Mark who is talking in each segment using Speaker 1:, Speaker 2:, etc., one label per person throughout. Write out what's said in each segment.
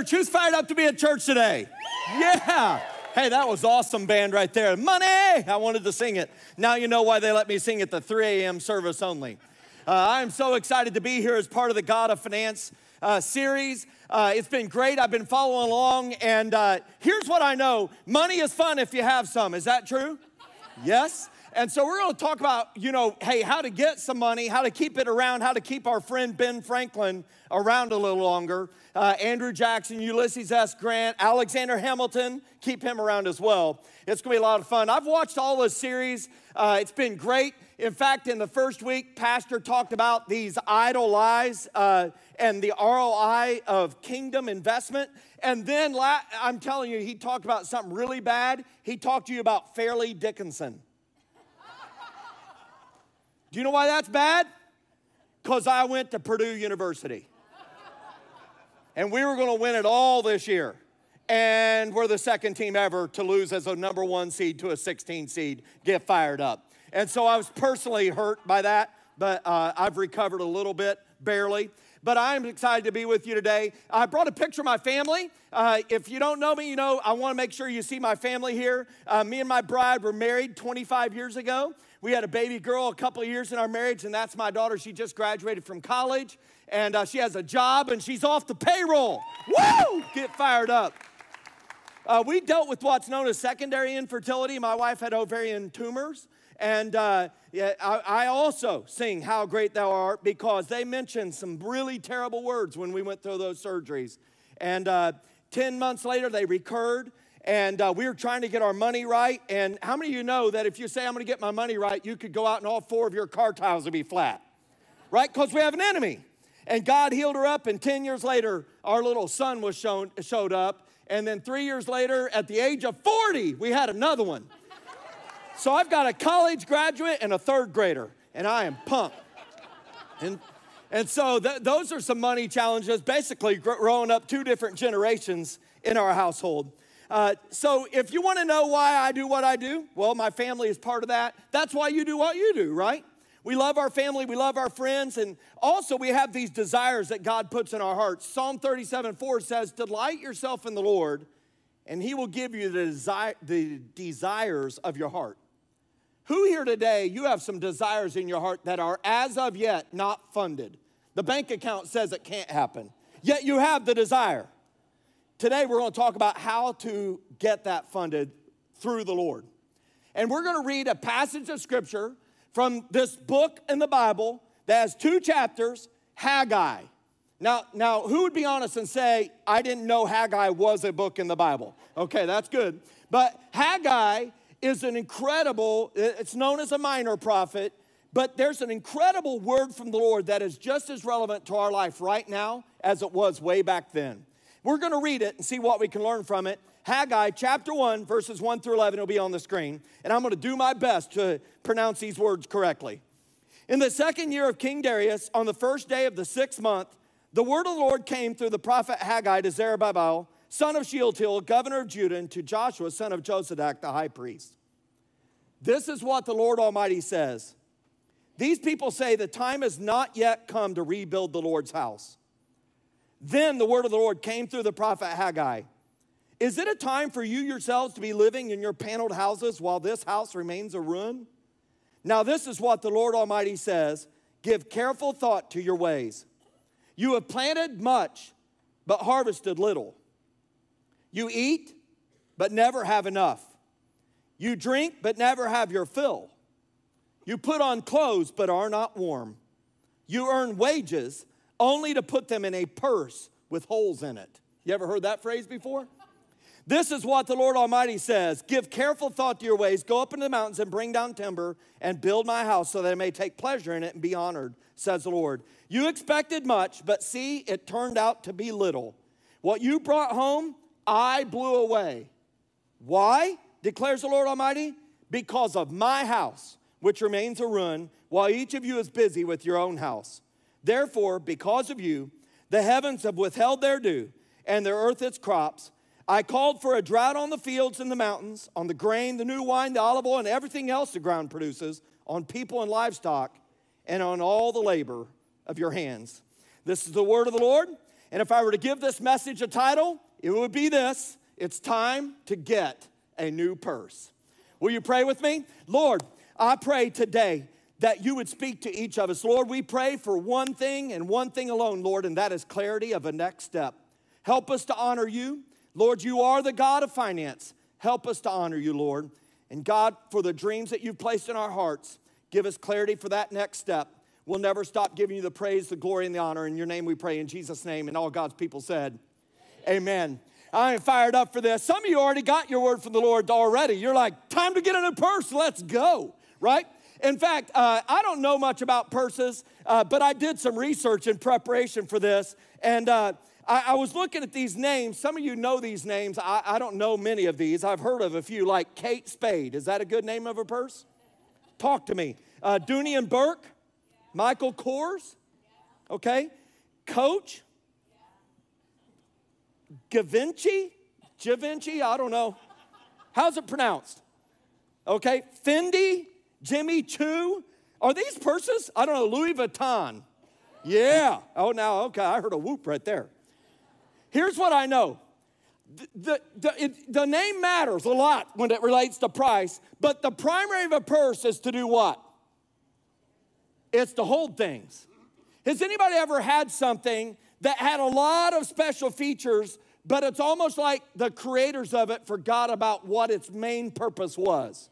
Speaker 1: Church. Who's fired up to be at church today? Yeah. Hey, that was awesome band right there. Money! I wanted to sing it. Now you know why they let me sing at the 3 a.m. service only. Uh, I'm so excited to be here as part of the God of Finance uh, series. Uh, it's been great. I've been following along, and uh, here's what I know money is fun if you have some. Is that true? Yes? And so we're going to talk about, you know, hey, how to get some money, how to keep it around, how to keep our friend Ben Franklin around a little longer. Uh, Andrew Jackson, Ulysses S. Grant, Alexander Hamilton, keep him around as well. It's going to be a lot of fun. I've watched all this series. Uh, it's been great. In fact, in the first week, Pastor talked about these idle lies uh, and the ROI of kingdom investment. And then I'm telling you, he talked about something really bad. He talked to you about Fairleigh Dickinson. Do you know why that's bad? Because I went to Purdue University. And we were going to win it all this year. And we're the second team ever to lose as a number one seed to a 16 seed. Get fired up. And so I was personally hurt by that, but uh, I've recovered a little bit, barely. But I'm excited to be with you today. I brought a picture of my family. Uh, if you don't know me, you know, I want to make sure you see my family here. Uh, me and my bride were married 25 years ago. We had a baby girl a couple of years in our marriage, and that's my daughter. She just graduated from college, and uh, she has a job, and she's off the payroll. Woo! Get fired up. Uh, we dealt with what's known as secondary infertility. My wife had ovarian tumors. And uh, yeah, I, I, also sing How Great Thou Art because they mentioned some really terrible words when we went through those surgeries. And uh, 10 months later, they recurred and uh, we were trying to get our money right. And how many of you know that if you say, I'm gonna get my money right, you could go out and all four of your car tires would be flat, right? Because we have an enemy. And God healed her up, and 10 years later, our little son was shown, showed up. And then three years later, at the age of 40, we had another one. So I've got a college graduate and a third grader, and I am pumped. And, and so th- those are some money challenges, basically growing up two different generations in our household. Uh, so if you want to know why I do what I do, well, my family is part of that. That's why you do what you do, right? We love our family, we love our friends, and also we have these desires that God puts in our hearts. Psalm 37 4 says, Delight yourself in the Lord, and he will give you the, desire, the desires of your heart. Who here today, you have some desires in your heart that are as of yet not funded? The bank account says it can't happen, yet you have the desire. Today, we're going to talk about how to get that funded through the Lord. And we're going to read a passage of scripture from this book in the Bible that has two chapters Haggai. Now, now, who would be honest and say, I didn't know Haggai was a book in the Bible? Okay, that's good. But Haggai is an incredible, it's known as a minor prophet, but there's an incredible word from the Lord that is just as relevant to our life right now as it was way back then. We're going to read it and see what we can learn from it. Haggai chapter 1, verses 1 through 11 will be on the screen, and I'm going to do my best to pronounce these words correctly. In the second year of King Darius, on the first day of the sixth month, the word of the Lord came through the prophet Haggai to Zerubbabel, son of Shealtiel, governor of Judah, and to Joshua, son of Josadak, the high priest. This is what the Lord Almighty says These people say the time has not yet come to rebuild the Lord's house. Then the word of the Lord came through the prophet Haggai. Is it a time for you yourselves to be living in your paneled houses while this house remains a ruin? Now, this is what the Lord Almighty says Give careful thought to your ways. You have planted much, but harvested little. You eat, but never have enough. You drink, but never have your fill. You put on clothes, but are not warm. You earn wages, only to put them in a purse with holes in it. You ever heard that phrase before? This is what the Lord Almighty says Give careful thought to your ways, go up into the mountains and bring down timber and build my house so that I may take pleasure in it and be honored, says the Lord. You expected much, but see, it turned out to be little. What you brought home, I blew away. Why, declares the Lord Almighty? Because of my house, which remains a ruin, while each of you is busy with your own house. Therefore, because of you, the heavens have withheld their dew, and the earth its crops. I called for a drought on the fields and the mountains, on the grain, the new wine, the olive oil, and everything else the ground produces, on people and livestock, and on all the labor of your hands. This is the word of the Lord. And if I were to give this message a title, it would be this It's time to get a new purse. Will you pray with me? Lord, I pray today that you would speak to each of us. Lord, we pray for one thing and one thing alone, Lord, and that is clarity of a next step. Help us to honor you. Lord, you are the God of finance. Help us to honor you, Lord. And God, for the dreams that you've placed in our hearts, give us clarity for that next step. We'll never stop giving you the praise, the glory, and the honor. In your name we pray, in Jesus' name. And all God's people said, Amen. I am fired up for this. Some of you already got your word from the Lord already. You're like, time to get in a purse, let's go, right? In fact, uh, I don't know much about purses, uh, but I did some research in preparation for this. And uh, I, I, was looking at these names. Some of you know these names. I, I don't know many of these. I've heard of a few, like Kate Spade. Is that a good name of a purse? Talk to me. Uh, Dooney and Bourke, Michael Kors, okay? Coach, Givenchy, Givenchy, I don't know. How's it pronounced? Okay, Fendi, Jimmy Choo. Are these purses? I don't know, Louis Vuitton. Yeah. Oh, now, okay, I heard a whoop right there. Here's what I know the, the, it, the, name matters a lot when it relates to price, but the primary of a purse is to do what? It's to hold things. Has anybody ever had something that had a lot of special features, but it's almost like the creators of it forgot about what its main purpose was?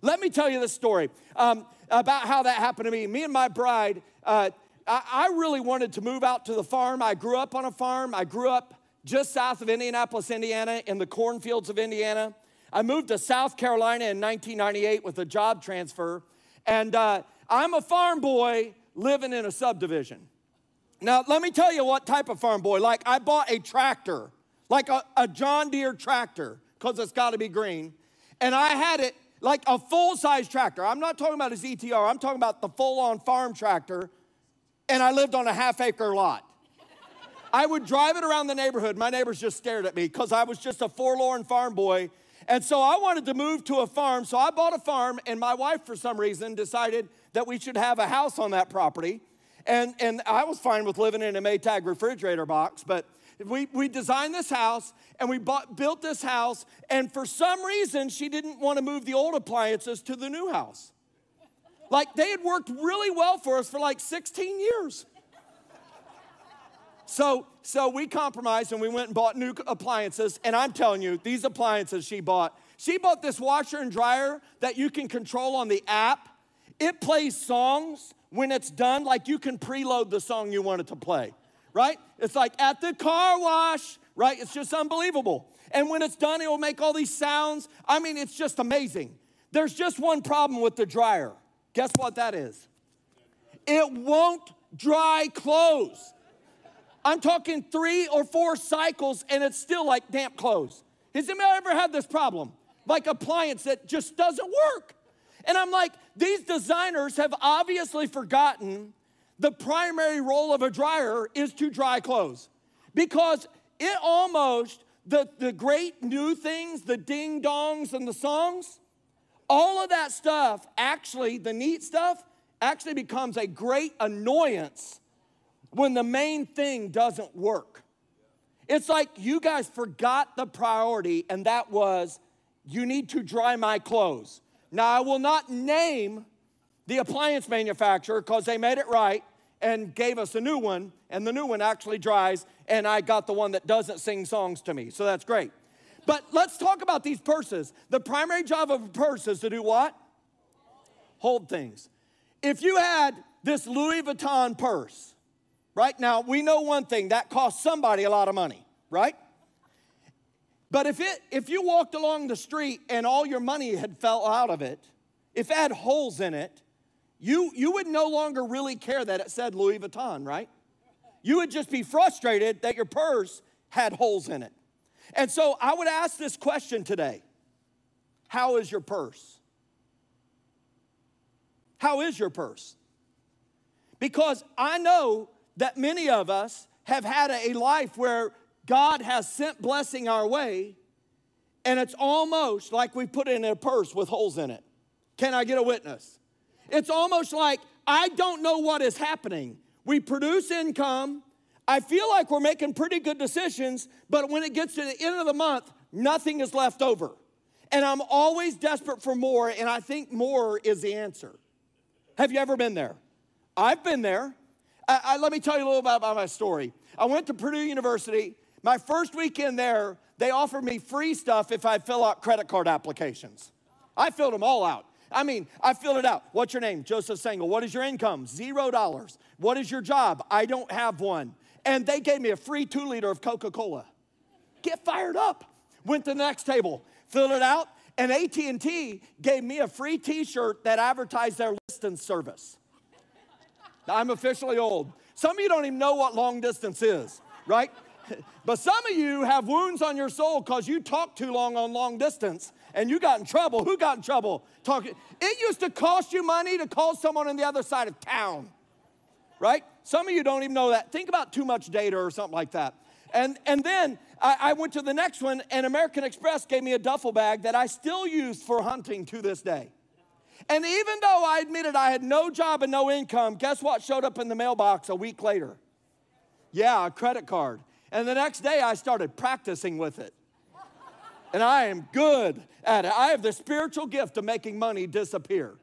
Speaker 1: Let me tell you the story um, about how that happened to me. Me and my bride, uh, I, I really wanted to move out to the farm. I grew up on a farm. I grew up just south of Indianapolis, Indiana, in the cornfields of Indiana. I moved to South Carolina in 1998 with a job transfer, and uh, I'm a farm boy living in a subdivision. Now, let me tell you what type of farm boy. Like, I bought a tractor, like a, a John Deere tractor, because it's got to be green, and I had it like a full size tractor. I'm not talking about a ZTR, I'm talking about the full on farm tractor, and I lived on a half acre lot. I would drive it around the neighborhood. My neighbors just stared at me because I was just a forlorn farm boy. And so I wanted to move to a farm. So I bought a farm, and my wife, for some reason, decided that we should have a house on that property. And, and I was fine with living in a Maytag refrigerator box, but we, we designed this house and we bought, built this house. And for some reason, she didn't want to move the old appliances to the new house. Like they had worked really well for us for like 16 years. So, so we compromised and we went and bought new appliances. And I'm telling you, these appliances she bought, she bought this washer and dryer that you can control on the app. It plays songs when it's done, like you can preload the song you want it to play, right? It's like at the car wash, right? It's just unbelievable. And when it's done, it will make all these sounds. I mean, it's just amazing. There's just one problem with the dryer. Guess what that is? It won't dry clothes. I'm talking three or four cycles and it's still like damp clothes. Has anybody ever had this problem? Like appliance that just doesn't work. And I'm like, these designers have obviously forgotten the primary role of a dryer is to dry clothes. Because it almost, the, the great new things, the ding dongs and the songs, all of that stuff, actually, the neat stuff, actually becomes a great annoyance when the main thing doesn't work. It's like you guys forgot the priority, and that was you need to dry my clothes. Now, I will not name the appliance manufacturer because they made it right and gave us a new one, and the new one actually dries, and I got the one that doesn't sing songs to me, so that's great. But let's talk about these purses. The primary job of a purse is to do what? Hold things. If you had this Louis Vuitton purse, right now, we know one thing that cost somebody a lot of money, right? But if it if you walked along the street and all your money had fell out of it, if it had holes in it, you you would no longer really care that it said Louis Vuitton, right? You would just be frustrated that your purse had holes in it. And so I would ask this question today. How is your purse? How is your purse? Because I know that many of us have had a life where God has sent blessing our way, and it's almost like we put it in a purse with holes in it. Can I get a witness? It's almost like I don't know what is happening. We produce income, I feel like we're making pretty good decisions, but when it gets to the end of the month, nothing is left over. And I'm always desperate for more, and I think more is the answer. Have you ever been there? I've been there. I, I, let me tell you a little about my story. I went to Purdue University. My first weekend there, they offered me free stuff if I fill out credit card applications. I filled them all out. I mean, I filled it out. What's your name? Joseph Sangl. What is your income? Zero dollars. What is your job? I don't have one. And they gave me a free two liter of Coca Cola. Get fired up. Went to the next table, filled it out, and AT&T gave me a free T-shirt that advertised their distance service. I'm officially old. Some of you don't even know what long distance is, right? But some of you have wounds on your soul because you talk too long on long distance and you got in trouble. Who got in trouble? Talking. It used to cost you money to call someone on the other side of town, right? Some of you don't even know that. Think about too much data or something like that. And, and then I, I went to the next one, and American Express gave me a duffel bag that I still use for hunting to this day. And even though I admitted I had no job and no income, guess what showed up in the mailbox a week later? Yeah, a credit card. And the next day I started practicing with it. And I am good at it. I have the spiritual gift of making money disappear.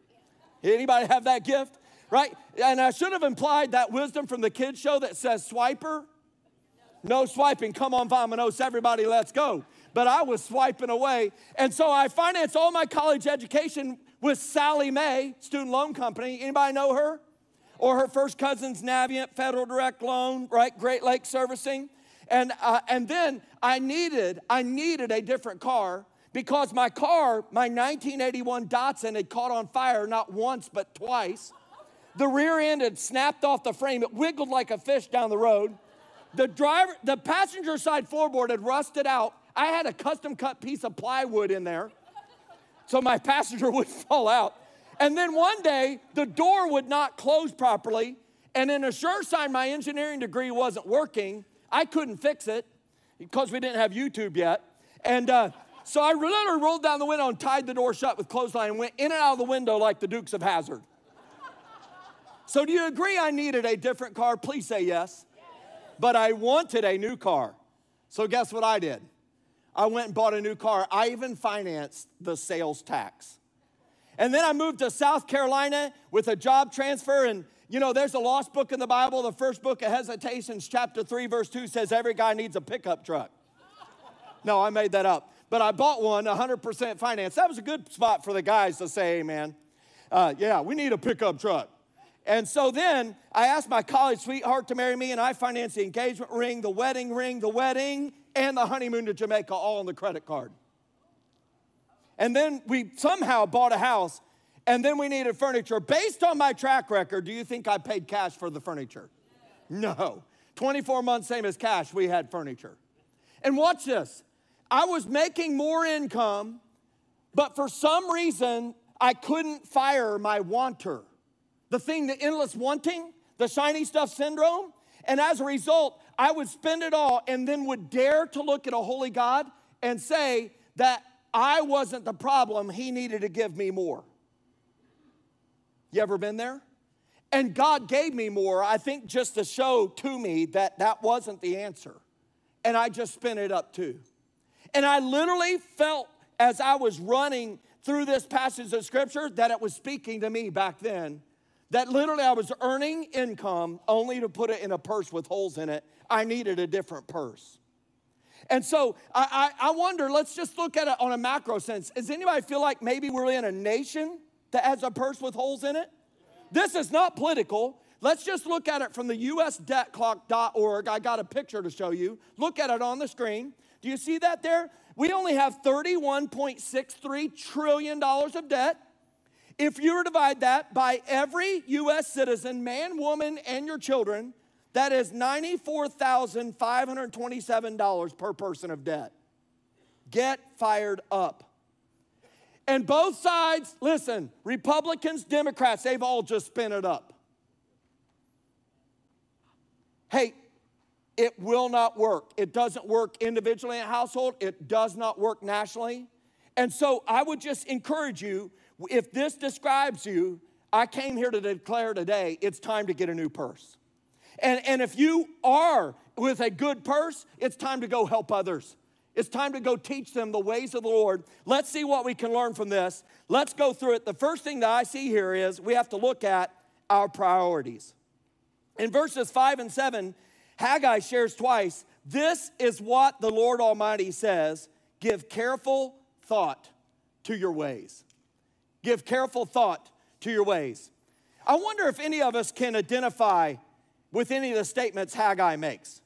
Speaker 1: Anybody have that gift? Right? And I should have implied that wisdom from the kids show that says swiper. No swiping. Come on, Vamanos, everybody, let's go. But I was swiping away. And so I financed all my college education with Sallie Mae, student loan company. Anybody know her? Or her first cousin's Navient, Federal Direct Loan, right? Great Lakes Servicing. And, uh, and then I needed, I needed a different car because my car, my 1981 Datsun, had caught on fire not once but twice. The rear end had snapped off the frame. It wiggled like a fish down the road. The driver, the passenger side floorboard had rusted out. I had a custom cut piece of plywood in there so my passenger would fall out. And then one day, the door would not close properly. And in a sure sign my engineering degree wasn't working, I couldn't fix it because we didn't have YouTube yet. And uh, so I literally rolled down the window and tied the door shut with clothesline and went in and out of the window like the Dukes of Hazzard. So do you agree I needed a different car? Please say yes. But I wanted a new car. So guess what I did? I went and bought a new car. I even financed the sales tax. And then I moved to South Carolina with a job transfer. And, you know, there's a lost book in the Bible. The first book of Hesitations, chapter 3, verse 2 says every guy needs a pickup truck. No, I made that up. But I bought one 100% finance. That was a good spot for the guys to say, amen. Uh, yeah, we need a pickup truck. And so then I asked my college sweetheart to marry me, and I financed the engagement ring, the wedding ring, the wedding, and the honeymoon to Jamaica all on the credit card. And then we somehow bought a house, and then we needed furniture. Based on my track record, do you think I paid cash for the furniture? No. 24 months, same as cash, we had furniture. And watch this I was making more income, but for some reason, I couldn't fire my wanter. The thing, the endless wanting, the shiny stuff syndrome. And as a result, I would spend it all and then would dare to look at a holy God and say that I wasn't the problem, He needed to give me more. You ever been there? And God gave me more, I think, just to show to me that that wasn't the answer. And I just spent it up too. And I literally felt as I was running through this passage of scripture that it was speaking to me back then. That literally I was earning income only to put it in a purse with holes in it I needed a different purse. And so I, I, I, wonder, let's just look at it on a macro sense. Does anybody feel like maybe we're in a nation that has a purse with holes in it? This is not political. Let's just look at it from the usdebtclock.org. I got a picture to show you. Look at it on the screen. Do you see that there? We only have $31.63 trillion of debt. If you were to divide that by every US citizen, man, woman, and your children, that is $94,527 per person of debt. Get fired up. And both sides, listen, Republicans, Democrats, they've all just spent it up. Hey, it will not work. It doesn't work individually in a household, it does not work nationally. And so I would just encourage you if this describes you, I came here to declare today it's time to get a new purse. And, and if you are with a good purse, it's time to go help others. It's time to go teach them the ways of the Lord. Let's see what we can learn from this. Let's go through it. The first thing that I see here is we have to look at our priorities. In verses 5 and 7, Haggai shares twice this is what the Lord Almighty says give careful thought to your ways. Give careful thought to your ways. I wonder if any of us can identify with any of the statements Haggai makes.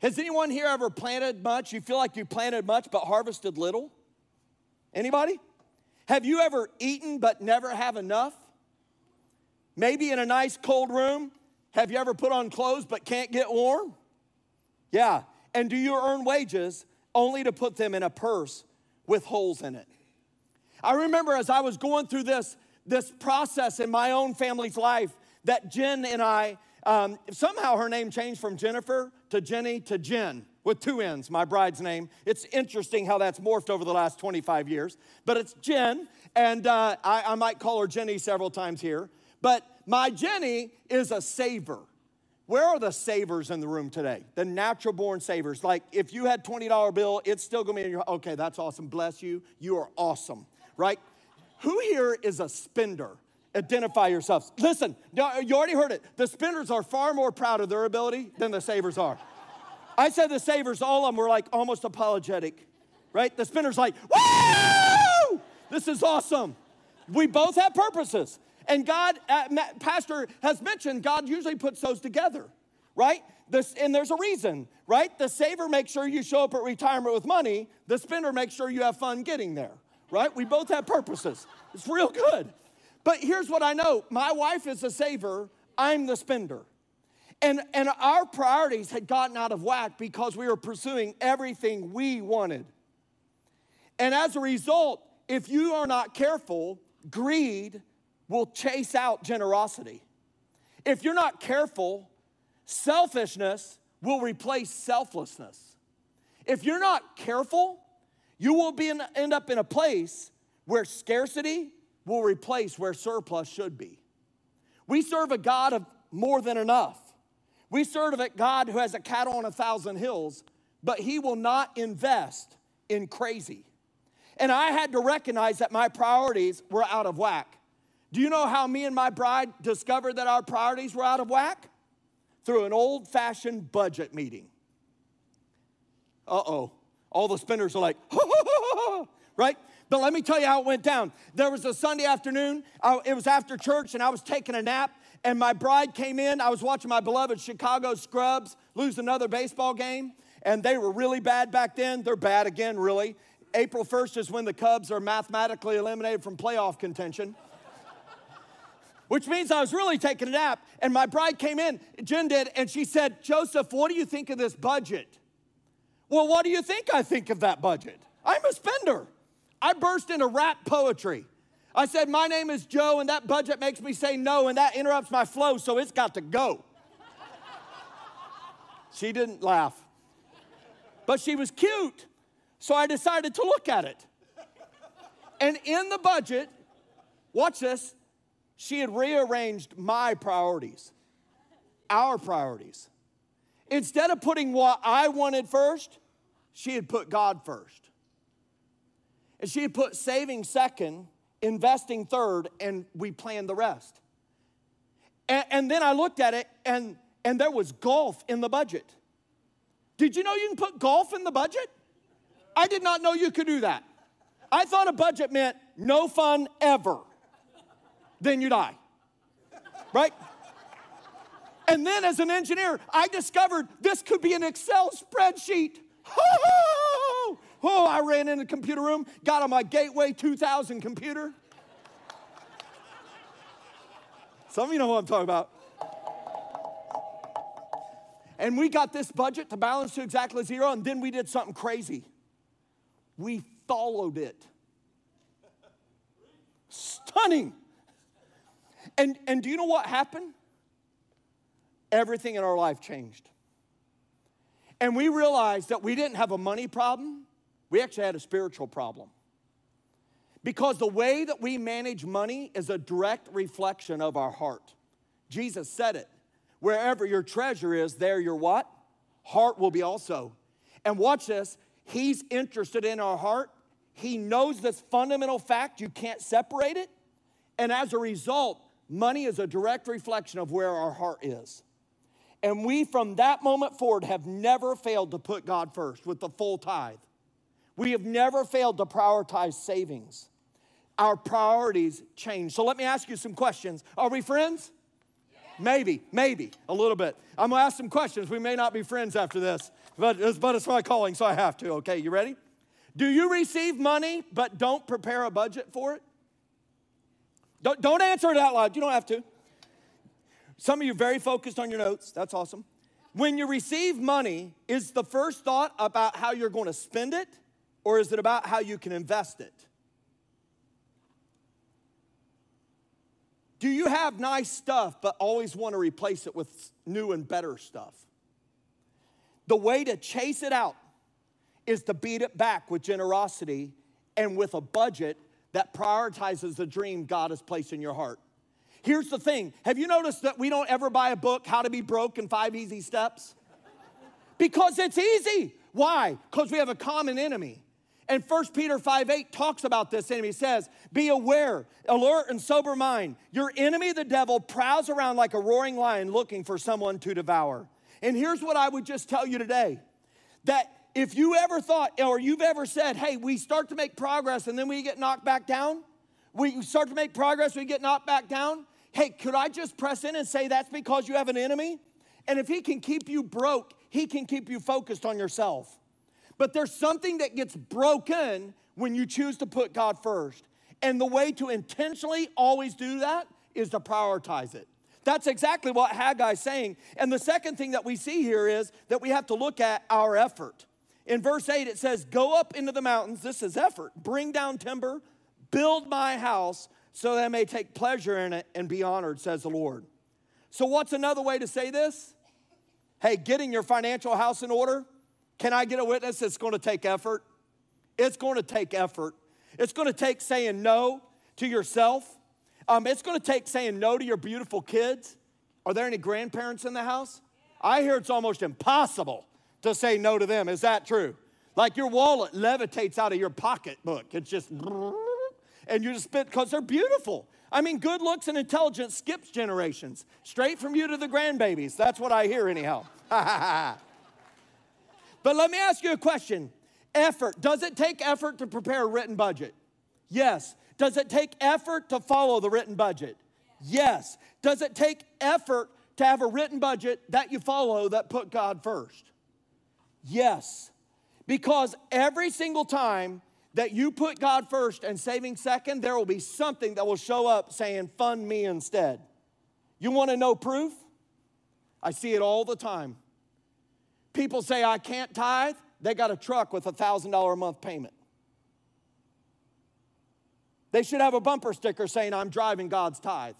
Speaker 1: Has anyone here ever planted much? You feel like you planted much but harvested little? Anybody? Have you ever eaten but never have enough? Maybe in a nice cold room, have you ever put on clothes but can't get warm? Yeah. And do you earn wages only to put them in a purse with holes in it? I remember as I was going through this, this process in my own family's life that Jen and I, um, somehow her name changed from Jennifer to Jenny to Jen with two N's, my bride's name. It's interesting how that's morphed over the last 25 years, but it's Jen, and uh, I, I might call her Jenny several times here. But my Jenny is a saver. Where are the savers in the room today? The natural born savers. Like if you had $20 bill, it's still gonna be in your, okay, that's awesome. Bless you. You are awesome, right? Who here is a spender? Identify yourselves. Listen, you already heard it. The spenders are far more proud of their ability than the savers are. I said the savers, all of them were like almost apologetic, right? The spinner's like, woo! This is awesome. We both have purposes. And God, uh, Pastor has mentioned, God usually puts those together, right? This, and there's a reason, right? The saver makes sure you show up at retirement with money. The spinner makes sure you have fun getting there, right? We both have purposes. It's real good. But here's what I know my wife is a saver, I'm the spender. And, and our priorities had gotten out of whack because we were pursuing everything we wanted. And as a result, if you are not careful, greed will chase out generosity. If you're not careful, selfishness will replace selflessness. If you're not careful, you will be in, end up in a place where scarcity will replace where surplus should be. We serve a God of more than enough. We serve a God who has a cattle on a thousand hills, but he will not invest in crazy. And I had to recognize that my priorities were out of whack. Do you know how me and my bride discovered that our priorities were out of whack? Through an old fashioned budget meeting. Uh oh. All the spinners are like, right? But let me tell you how it went down. There was a Sunday afternoon, I, it was after church, and I was taking a nap, and my bride came in. I was watching my beloved Chicago Scrubs lose another baseball game, and they were really bad back then. They're bad again, really. April 1st is when the Cubs are mathematically eliminated from playoff contention which means I was really taking a nap. And my bride came in, Jen did, and she said, Joseph, what do you think of this budget? Well, what do you think I think of that budget? I'm a spender. I burst into rap poetry. I said, My name is Joe, and that budget makes me say no, and that interrupts my flow, so it's got to go. she didn't laugh, but she was cute, so I decided to look at it. And in the budget, watch this, she had rearranged my priorities, our priorities. Instead of putting what I wanted first, she had put God first. And she put saving second, investing third, and we planned the rest. And, and, then I looked at it, and, and there was golf in the budget. Did you know you can put golf in the budget? I did not know you could do that. I thought a budget meant no fun ever then you die. Right? And then as an engineer, I discovered this could be an Excel spreadsheet. Oh, I ran in the computer room, got on my Gateway 2000 computer. Some of you know what I'm talking about. And we got this budget to balance to exactly zero, and then we did something crazy. We followed it. Stunning. And, and do you know what happened? Everything in our life changed. And we realized that we didn't have a money problem, we actually had a spiritual problem. Because the way that we manage money is a direct reflection of our heart. Jesus said it. Wherever your treasure is, there your what? Heart will be also. And watch this. He's interested in our heart. He knows this fundamental fact. You can't separate it. And as a result, money is a direct reflection of where our heart is. And we, from that moment forward, have never failed to put God first with the full tithe. We have never failed to prioritize savings. Our priorities change. So let me ask you some questions. Are we friends? Maybe, maybe a little bit. I'm gonna ask some questions. We may not be friends after this, but it's, but it's my calling, so I have to. Okay, you ready? Do you receive money but don't prepare a budget for it? Don't, don't answer it out loud. You don't have to. Some of you are very focused on your notes. That's awesome. When you receive money, is the first thought about how you're going to spend it, or is it about how you can invest it? Do you have nice stuff but always want to replace it with new and better stuff? The way to chase it out is to beat it back with generosity and with a budget that prioritizes the dream God has placed in your heart. Here's the thing have you noticed that we don't ever buy a book, How to Be Broke in Five Easy Steps? Because it's easy. Why? Because we have a common enemy. And 1 Peter 5 8 talks about this enemy. He says, Be aware, alert, and sober mind. Your enemy, the devil, prowls around like a roaring lion looking for someone to devour. And here's what I would just tell you today that if you ever thought or you've ever said, Hey, we start to make progress and then we get knocked back down, we start to make progress, we get knocked back down. Hey, could I just press in and say that's because you have an enemy? And if he can keep you broke, he can keep you focused on yourself. But there's something that gets broken when you choose to put God first. And the way to intentionally always do that is to prioritize it. That's exactly what Haggai's saying. And the second thing that we see here is that we have to look at our effort. In verse 8, it says, Go up into the mountains. This is effort. Bring down timber, build my house, so that I may take pleasure in it and be honored, says the Lord. So, what's another way to say this? Hey, getting your financial house in order can I get a witness? It's going to take effort. It's going to take effort. It's going to take saying no to yourself. Um, it's going to take saying no to your beautiful kids. Are there any grandparents in the house? I hear it's almost impossible to say no to them. Is that true? Like your wallet levitates out of your pocketbook. It's just, and you just spit because they're beautiful. I mean, good looks and intelligence skips generations. Straight from you to the grandbabies. That's what I hear, anyhow. But let me ask you a question effort. Does it take effort to prepare a written budget? Yes. Does it take effort to follow the written budget? Yes. Does it take effort to have a written budget that you follow that put God first? Yes. Because every single time that you put God first and saving second, there will be something that will show up saying, Fund me instead. You want to know proof? I see it all the time. People say, I can't tithe. They got a truck with a $1,000 a month payment. They should have a bumper sticker saying, I'm driving God's tithe.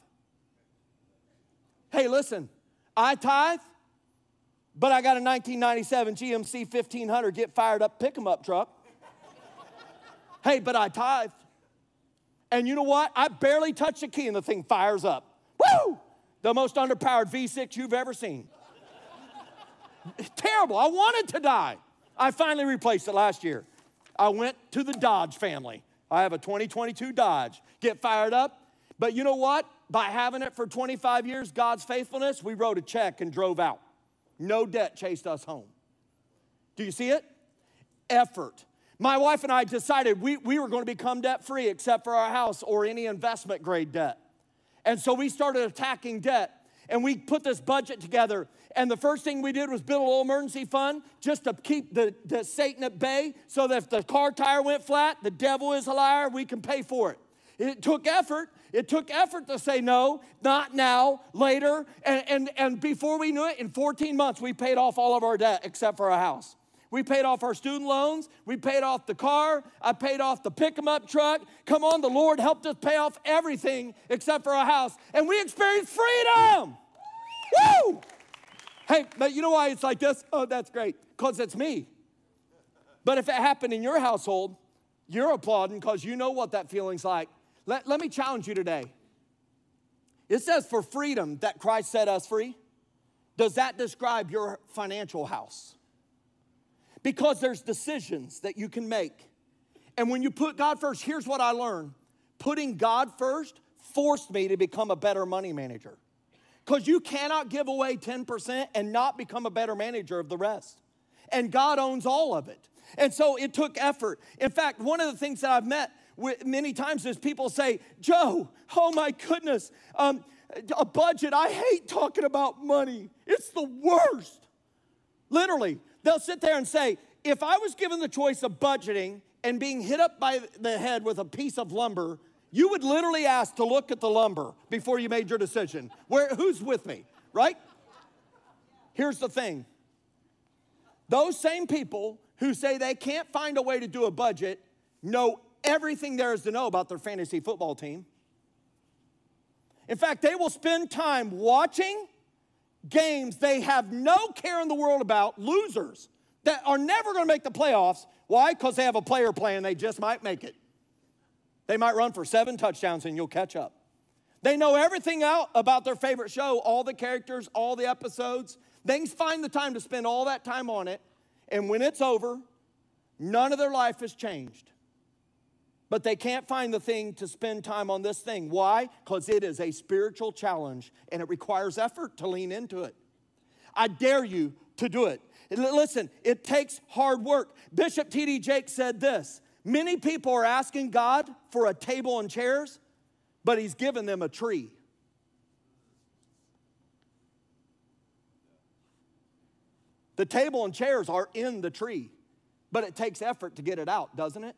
Speaker 1: Hey, listen, I tithe, but I got a 1997 GMC 1500 get fired up pick 'em up truck. hey, but I tithe. And you know what? I barely touch the key and the thing fires up. Woo! The most underpowered V6 you've ever seen terrible. I wanted to die. I finally replaced it last year. I went to the Dodge family. I have a 2022 Dodge. Get fired up. But you know what? By having it for 25 years, God's faithfulness, we wrote a check and drove out. No debt chased us home. Do you see it? Effort. My wife and I decided we, we were going to become debt free except for our house or any investment grade debt. And so we started attacking debt and we put this budget together. And the first thing we did was build a little emergency fund just to keep the, the Satan at bay so that if the car tire went flat, the devil is a liar, we can pay for it. It took effort. It took effort to say no, not now, later. And, and, and before we knew it, in 14 months, we paid off all of our debt except for our house. We paid off our student loans. We paid off the car. I paid off the pick 'em up truck. Come on, the Lord helped us pay off everything except for our house. And we experienced freedom. Woo! Hey, but you know why it's like this? Oh, that's great. Because it's me. But if it happened in your household, you're applauding because you know what that feeling's like. Let, let me challenge you today. It says for freedom that Christ set us free. does that describe your financial house? Because there's decisions that you can make. And when you put God first, here's what I learned putting God first forced me to become a better money manager. Because you cannot give away 10% and not become a better manager of the rest. And God owns all of it. And so it took effort. In fact, one of the things that I've met with many times is people say, Joe, oh my goodness, um, a budget, I hate talking about money. It's the worst. Literally, they'll sit there and say, if I was given the choice of budgeting and being hit up by the head with a piece of lumber, you would literally ask to look at the lumber before you made your decision. Where, who's with me, right? Here's the thing those same people who say they can't find a way to do a budget know everything there is to know about their fantasy football team. In fact, they will spend time watching games they have no care in the world about, losers that are never going to make the playoffs. Why? Because they have a player playing, they just might make it. They might run for seven touchdowns and you'll catch up. They know everything out about their favorite show, all the characters, all the episodes. They find the time to spend all that time on it. And when it's over, none of their life has changed. But they can't find the thing to spend time on this thing. Why? Because it is a spiritual challenge and it requires effort to lean into it. I dare you to do it. Listen, it takes hard work. Bishop T.D. Jakes said this Many people are asking God for a table and chairs, but He's given them a tree. The table and chairs are in the tree, but it takes effort to get it out, doesn't it?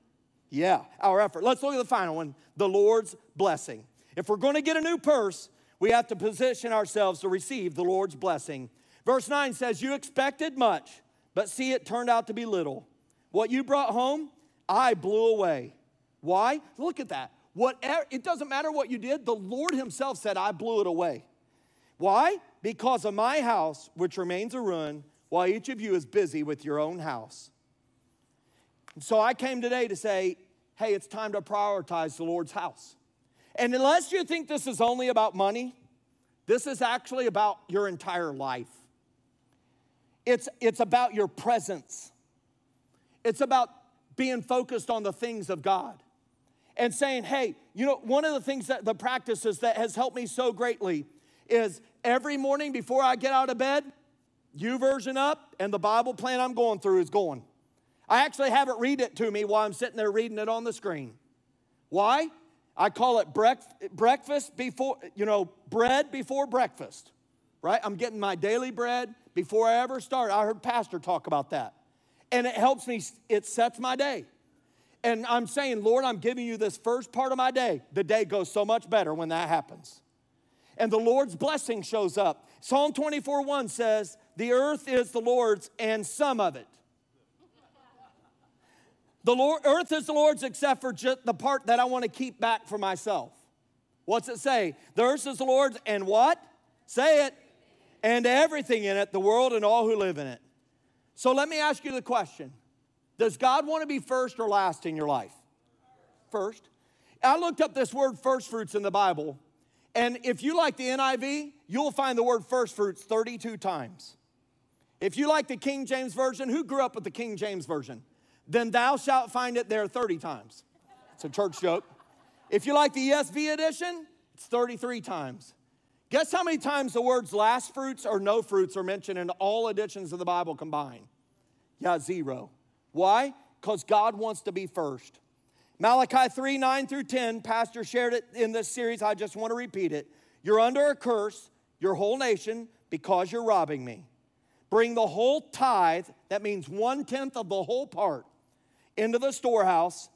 Speaker 1: Yeah, our effort. Let's look at the final one the Lord's blessing. If we're going to get a new purse, we have to position ourselves to receive the Lord's blessing. Verse 9 says, You expected much, but see, it turned out to be little. What you brought home, I blew away. Why? Look at that. Whatever, it doesn't matter what you did, the Lord Himself said, I blew it away. Why? Because of my house, which remains a ruin, while each of you is busy with your own house. So I came today to say, hey, it's time to prioritize the Lord's house. And unless you think this is only about money, this is actually about your entire life. It's, it's about your presence. It's about being focused on the things of God and saying, hey, you know, one of the things that the practices that has helped me so greatly is every morning before I get out of bed, YouVersion up, and the Bible plan I'm going through is going. I actually have it read it to me while I'm sitting there reading it on the screen. Why? I call it breakfast before, you know, bread before breakfast, right? I'm getting my daily bread before I ever start. I heard Pastor talk about that and it helps me, it sets my day. And I'm saying, Lord, I'm giving you this first part of my day. The day goes so much better when that happens. And the Lord's blessing shows up. Psalm 24 1 says, The earth is the Lord's and some of it. The Lord, earth is the Lord's except for just the part that I want to keep back for myself. What's it say? The earth is the Lord's and what? Say it. And everything in it, the world and all who live in it. So let me ask you the question Does God want to be first or last in your life? First. I looked up this word first fruits in the Bible, and if you like the NIV, you'll find the word first fruits 32 times. If you like the King James Version, who grew up with the King James Version? Then thou shalt find it there 30 times. It's a church joke. If you like the ESV edition, it's 33 times. Guess how many times the words last fruits or no fruits are mentioned in all editions of the Bible combined? Yeah, zero. Why? Because God wants to be first. Malachi 3 9 through 10, Pastor shared it in this series. I just want to repeat it. You're under a curse, your whole nation, because you're robbing me. Bring the whole tithe, that means one tenth of the whole part, into the storehouse.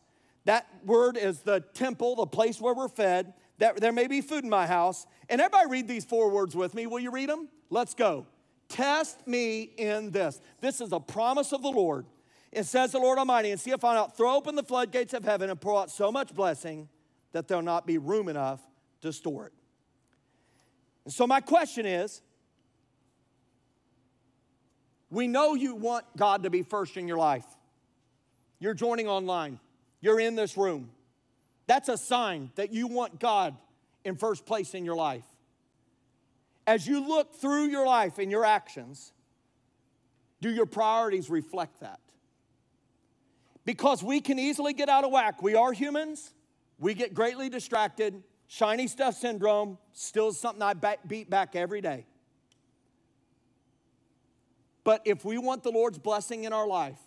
Speaker 1: That word is the temple, the place where we're fed that there may be food in my house. And everybody read these four words with me. Will you read them? Let's go. Test me in this. This is a promise of the Lord. It says the Lord Almighty, and see if I not throw open the floodgates of heaven and pour out so much blessing that there'll not be room enough to store it. And so my question is, we know you want God to be first in your life. You're joining online. You're in this room. That's a sign that you want God in first place in your life. As you look through your life and your actions, do your priorities reflect that? Because we can easily get out of whack. We are humans, we get greatly distracted. Shiny stuff syndrome still is something I beat back every day. But if we want the Lord's blessing in our life,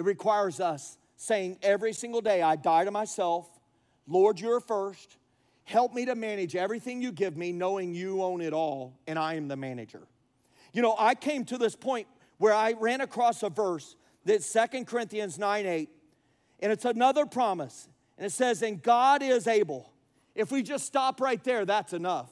Speaker 1: it requires us saying every single day, I die to myself. Lord, you're first. Help me to manage everything you give me, knowing you own it all and I am the manager. You know, I came to this point where I ran across a verse that's Second Corinthians 9 8, and it's another promise. And it says, And God is able. If we just stop right there, that's enough.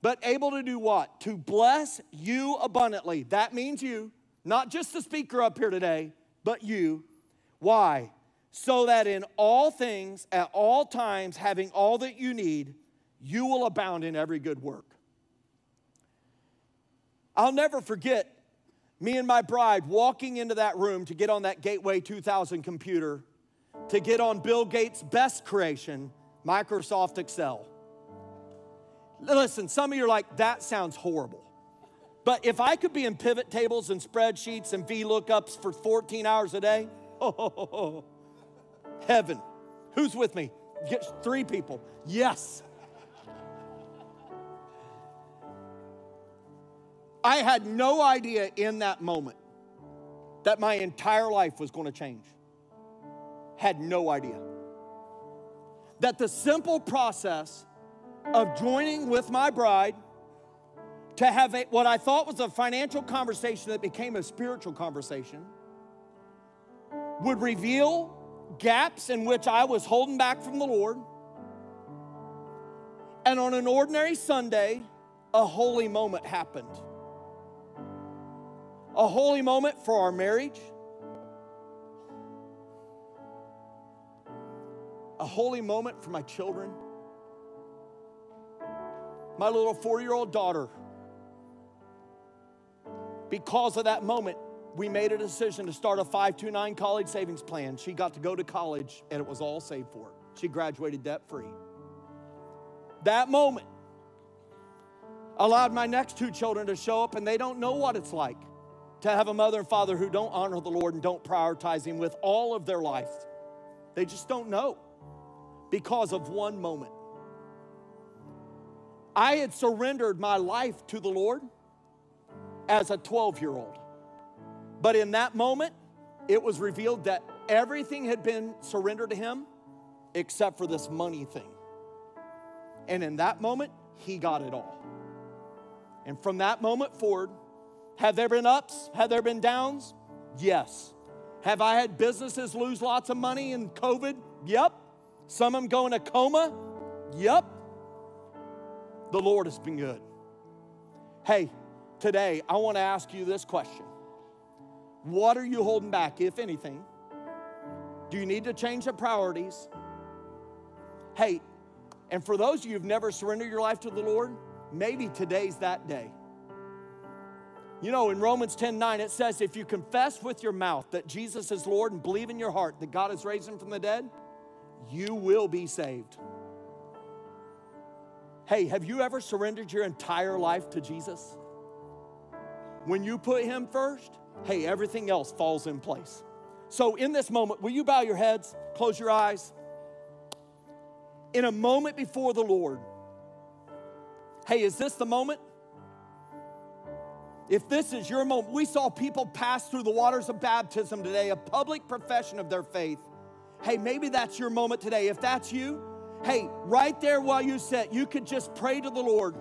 Speaker 1: But able to do what? To bless you abundantly. That means you, not just the speaker up here today, but you. Why? So that in all things, at all times, having all that you need, you will abound in every good work. I'll never forget me and my bride walking into that room to get on that Gateway 2000 computer to get on Bill Gates' best creation, Microsoft Excel. Listen, some of you are like, that sounds horrible. But if I could be in pivot tables and spreadsheets and VLOOKUPs for 14 hours a day, oh, heaven. Who's with me? Get three people. Yes. I had no idea in that moment that my entire life was going to change. Had no idea. That the simple process of joining with my bride to have a, what I thought was a financial conversation that became a spiritual conversation would reveal gaps in which I was holding back from the Lord. And on an ordinary Sunday, a holy moment happened a holy moment for our marriage, a holy moment for my children. My little four year old daughter, because of that moment, we made a decision to start a 529 college savings plan. She got to go to college and it was all saved for her. She graduated debt free. That moment allowed my next two children to show up and they don't know what it's like to have a mother and father who don't honor the Lord and don't prioritize Him with all of their life. They just don't know because of one moment. I had surrendered my life to the Lord as a 12 year old. But in that moment, it was revealed that everything had been surrendered to Him except for this money thing. And in that moment, He got it all. And from that moment forward, have there been ups? Have there been downs? Yes. Have I had businesses lose lots of money in COVID? Yep. Some of them go in a coma? Yep. The Lord has been good. Hey, today I want to ask you this question What are you holding back, if anything? Do you need to change the priorities? Hey, and for those of you who've never surrendered your life to the Lord, maybe today's that day. You know, in Romans 10 9, it says, if you confess with your mouth that Jesus is Lord and believe in your heart that God has raised him from the dead, you will be saved. Hey, have you ever surrendered your entire life to Jesus? When you put him first, hey, everything else falls in place. So, in this moment, will you bow your heads, close your eyes? In a moment before the Lord, hey, is this the moment? If this is your moment, we saw people pass through the waters of baptism today, a public profession of their faith. Hey, maybe that's your moment today. If that's you, hey, right there while you sit, you could just pray to the Lord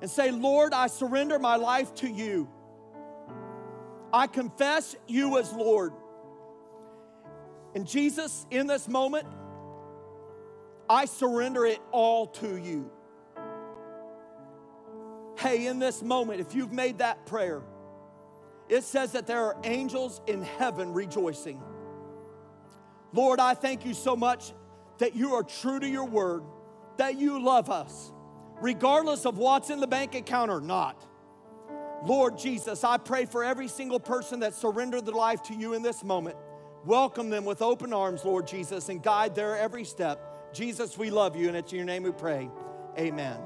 Speaker 1: and say, Lord, I surrender my life to you. I confess you as Lord. And Jesus, in this moment, I surrender it all to you. Hey, in this moment, if you've made that prayer, it says that there are angels in heaven rejoicing. Lord, I thank you so much that you are true to your word, that you love us, regardless of what's in the bank account or not. Lord Jesus, I pray for every single person that surrendered their life to you in this moment. Welcome them with open arms, Lord Jesus, and guide their every step. Jesus, we love you, and it's in your name we pray. Amen.